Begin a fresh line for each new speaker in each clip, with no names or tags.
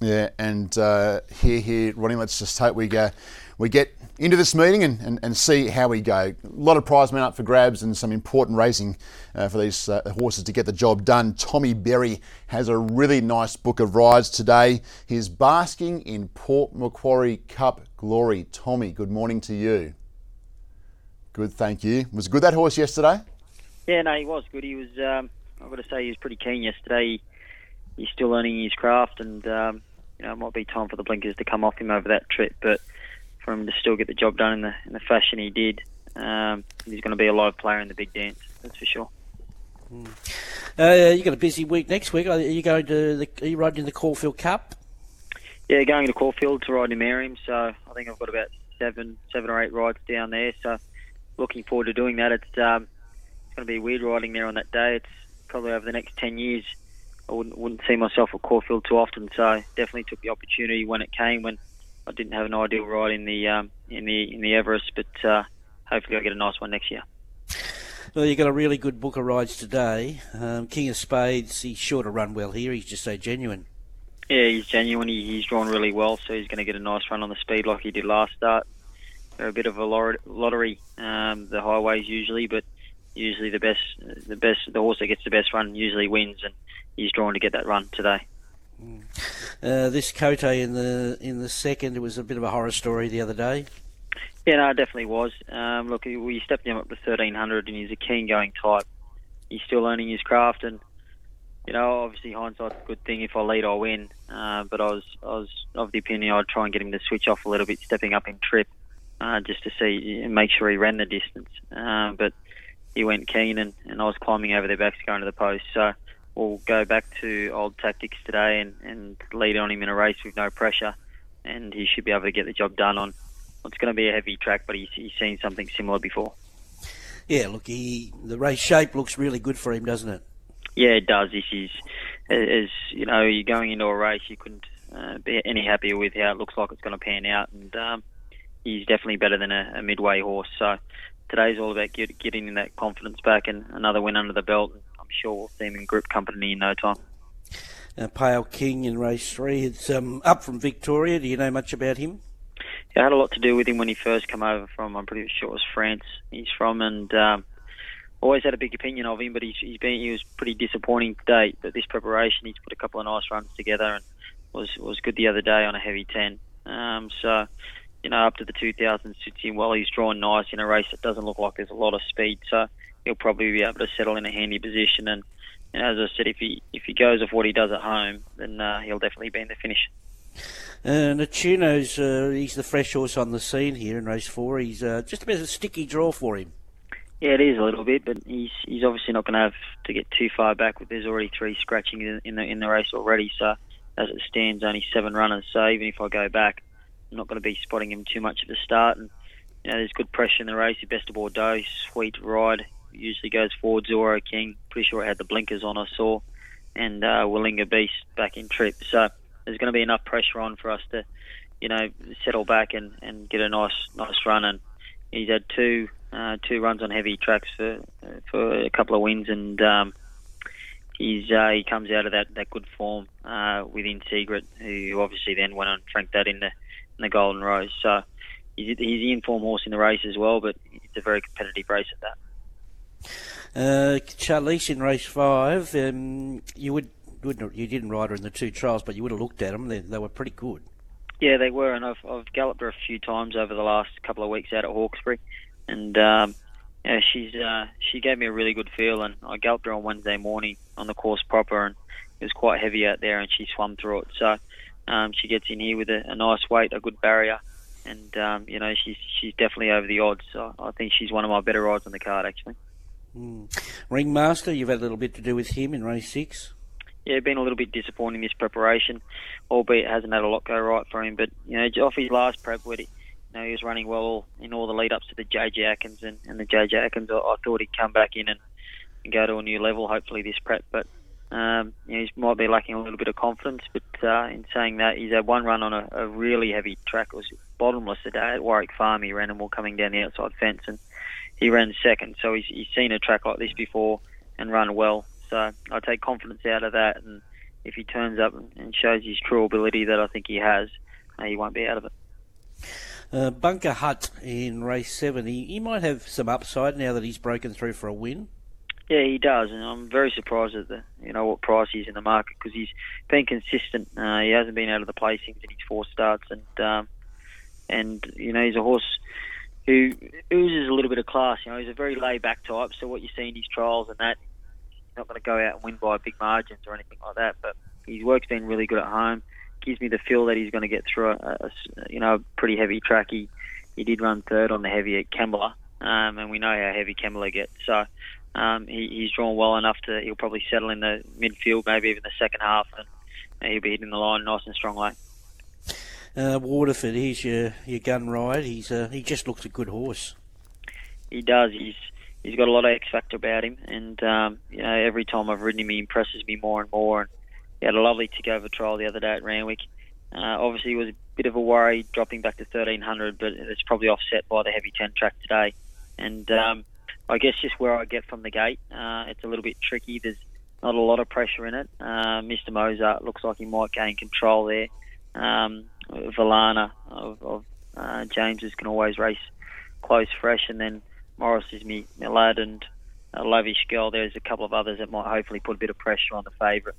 Yeah, and uh, here, here, Ronnie, let's just hope we go, we get into this meeting and, and, and see how we go. A lot of prize men up for grabs and some important racing uh, for these uh, horses to get the job done. Tommy Berry has a really nice book of rides today. He's basking in Port Macquarie Cup glory. Tommy, good morning to you. Good, thank you. Was good that horse yesterday?
Yeah, no, he was good. He was. Um, I've got to say, he was pretty keen yesterday. he's still learning his craft, and um, you know, it might be time for the blinkers to come off him over that trip. But for him to still get the job done in the in the fashion he did, um, he's going to be a live player in the big dance. That's for sure.
Mm. Uh, you got a busy week next week. Are you going to the? Are you riding in the Caulfield Cup?
Yeah, going to Caulfield to ride in Merriam. So I think I've got about seven, seven or eight rides down there. So looking forward to doing that. It's um, it's going to be weird riding there on that day. It's probably over the next ten years. I wouldn't wouldn't see myself at Caulfield too often. So definitely took the opportunity when it came. When I didn't have an ideal ride in the um, in the in the Everest, but uh, hopefully I'll get a nice one next year.
Well, you got a really good book of rides today. Um, King of Spades, he's sure to run well here. He's just so genuine.
Yeah, he's genuine. He, he's drawn really well, so he's going to get a nice run on the speed like he did last start. They're a bit of a lottery, um, the highways usually, but usually the best, the best, the horse that gets the best run usually wins, and he's drawn to get that run today.
Mm. Uh, this Cote in the in the second, it was a bit of a horror story the other day.
Yeah, no, it definitely was. Um, look, we stepped him up to 1300 and he's a keen going type. He's still learning his craft and, you know, obviously hindsight's a good thing. If I lead, I win. Uh, but I was, I was of the opinion I'd try and get him to switch off a little bit, stepping up in trip, uh, just to see, and make sure he ran the distance. Uh, but he went keen and, and I was climbing over their backs going to the post. So we'll go back to old tactics today and, and lead on him in a race with no pressure. And he should be able to get the job done on it's going to be a heavy track, but he's, he's seen something similar before.
Yeah, look, he the race shape looks really good for him, doesn't it?
Yeah, it does. This is, as you know, you're going into a race, you couldn't uh, be any happier with how it looks like it's going to pan out, and um, he's definitely better than a, a, midway horse. So today's all about get, getting that confidence back and another win under the belt. Sure we'll see him in group company in no time.
Uh, Pale King in race three. It's um, up from Victoria. Do you know much about him?
I had a lot to do with him when he first came over from. I'm pretty sure it was France. He's from, and um, always had a big opinion of him. But he's, he's been he was pretty disappointing to date. But this preparation, he's put a couple of nice runs together and was was good the other day on a heavy ten. Um, so you know, up to the 2000 suits him well. He's drawn nice in a race that doesn't look like there's a lot of speed. So he'll probably be able to settle in a handy position. And, and as I said, if he if he goes off what he does at home, then uh, he'll definitely be in the finish.
Uh, Natuno's, uh, he's the fresh horse on the scene here in race four. He's uh, just a bit of a sticky draw for him.
Yeah, it is a little bit, but he's he's obviously not going to have to get too far back. With there's already three scratching in, in the in the race already, so as it stands, only seven runners. So even if I go back, not going to be spotting him too much at the start. And you know, there's good pressure in the race. Best of Bordeaux, sweet ride. Usually goes forward. Zoro King, pretty sure it had the blinkers on. I saw, and uh, Willinga Beast back in trip. So there's going to be enough pressure on for us to, you know, settle back and, and get a nice nice run. And he's had two uh, two runs on heavy tracks for for a couple of wins, and um, he's uh, he comes out of that, that good form uh, within Secret, who obviously then went on Frank that in the in the Golden Rose. So he's he's the informed horse in the race as well, but it's a very competitive race at that.
Uh, Charlize in race five, um, you would wouldn't you didn't ride her in the two trials, but you would have looked at them. They, they were pretty good.
Yeah, they were, and I've, I've galloped her a few times over the last couple of weeks out at Hawkesbury, and um, yeah, she's uh, she gave me a really good feel, and I galloped her on Wednesday morning on the course proper, and it was quite heavy out there, and she swum through it. So um, she gets in here with a, a nice weight, a good barrier, and um, you know she's she's definitely over the odds. So I think she's one of my better odds on the card actually.
Mm. Ringmaster, you've had a little bit to do with him in race six
yeah, been a little bit disappointing this preparation, albeit it hasn't had a lot go right for him. But you know, off his last prep, where he, you know, he was running well in all the lead ups to the JJ Atkins and, and the JJ Atkins. I, I thought he'd come back in and, and go to a new level. Hopefully this prep, but um, you know, he might be lacking a little bit of confidence. But uh, in saying that, he's had one run on a, a really heavy track. It was bottomless today at Warwick Farm. He ran and all coming down the outside fence, and he ran second. So he's, he's seen a track like this before and run well. So I take confidence out of that, and if he turns up and shows his true ability that I think he has, uh, he won't be out of it.
Uh, Bunker Hut in race seven, he, he might have some upside now that he's broken through for a win.
Yeah, he does, and I'm very surprised at the you know what price he's in the market because he's been consistent. Uh, he hasn't been out of the placings in his four starts, and um, and you know he's a horse who oozes a little bit of class. You know, he's a very laid back type. So what you see in his trials and that, he's not going to go out and win by big margins or anything like that. But his work's been really good at home. Gives me the feel that he's going to get through a, a you know pretty heavy track. He he did run third on the heavy at Kembla, um, and we know how heavy Kembla gets. So um, he, he's drawn well enough to he'll probably settle in the midfield, maybe even the second half, and he'll be hitting the line nice and strong late.
Uh, Waterford, he's your your gun ride. He's uh, he just looks a good horse.
He does. He's he's got a lot of X factor about him, and um, you know every time I've ridden him, he impresses me more and more. And he had a lovely tick over trial the other day at Randwick. Uh, obviously, it was a bit of a worry dropping back to 1300, but it's probably offset by the heavy 10 track today. And um, I guess just where I get from the gate, uh, it's a little bit tricky. There's not a lot of pressure in it. Uh, Mr. Mozart looks like he might gain control there. Um, Valana of, of uh, can always race close, fresh, and then Morris is me, my lad, and a Lavish Girl. There's a couple of others that might hopefully put a bit of pressure on the favourite.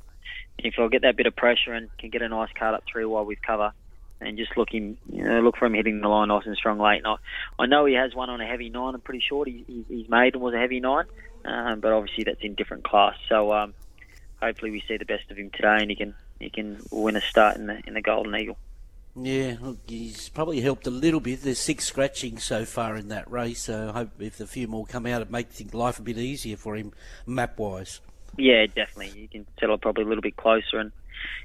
If I get that bit of pressure and can get a nice card up through while we've cover, and just look him, you know, look for him hitting the line nice and strong late. And I, I know he has one on a heavy nine. I'm pretty sure he, he, he's made and was a heavy nine, um, but obviously that's in different class. So um, hopefully we see the best of him today, and he can he can win a start in the in the Golden Eagle.
Yeah, look, he's probably helped a little bit. There's six scratching so far in that race, so I hope if a few more come out, it makes life a bit easier for him map wise.
Yeah, definitely. You can settle probably a little bit closer, and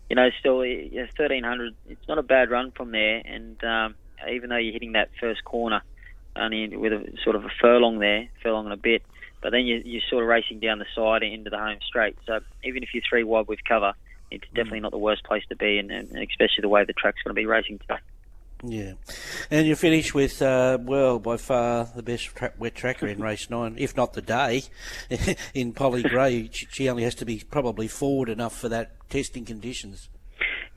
you know, still, yeah, 1300, it's not a bad run from there. And um, even though you're hitting that first corner only with a sort of a furlong there, furlong and a bit, but then you, you're sort of racing down the side into the home straight. So even if you're three wide with cover, it's mm. definitely not the worst place to be, and, and especially the way the track's going to be racing today.
Yeah, and you finish with uh, well, by far the best tra- wet tracker in race nine, if not the day, in Polly Gray. She only has to be probably forward enough for that testing conditions.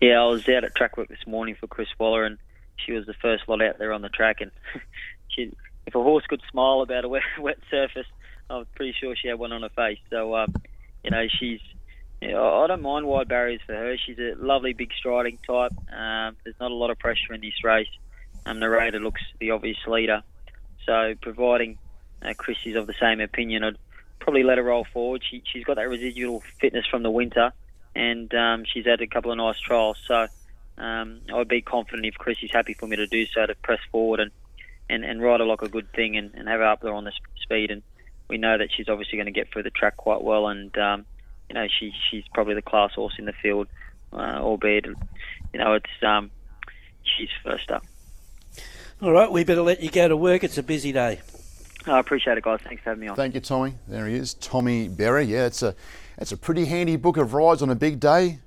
Yeah, I was out at track work this morning for Chris Waller, and she was the first lot out there on the track. And she, if a horse could smile about a wet, wet surface, I was pretty sure she had one on her face. So, um, you know, she's yeah, I don't mind wide barriers for her. She's a lovely big striding type. Um, there's not a lot of pressure in this race. Um, Narrator looks the obvious leader. So providing uh, Chris is of the same opinion, I'd probably let her roll forward. She, she's got that residual fitness from the winter, and um, she's had a couple of nice trials. So um, I'd be confident if Chris is happy for me to do so to press forward and, and, and ride her like a good thing and, and have her up there on the speed. And we know that she's obviously going to get through the track quite well and um, you know, she she's probably the class horse in the field, uh, albeit, you know, it's um, she's first up.
All right, we better let you go to work. It's a busy day.
I appreciate it, guys. Thanks for having me on.
Thank you, Tommy. There he is, Tommy Berry. Yeah, it's a it's a pretty handy book of rides on a big day.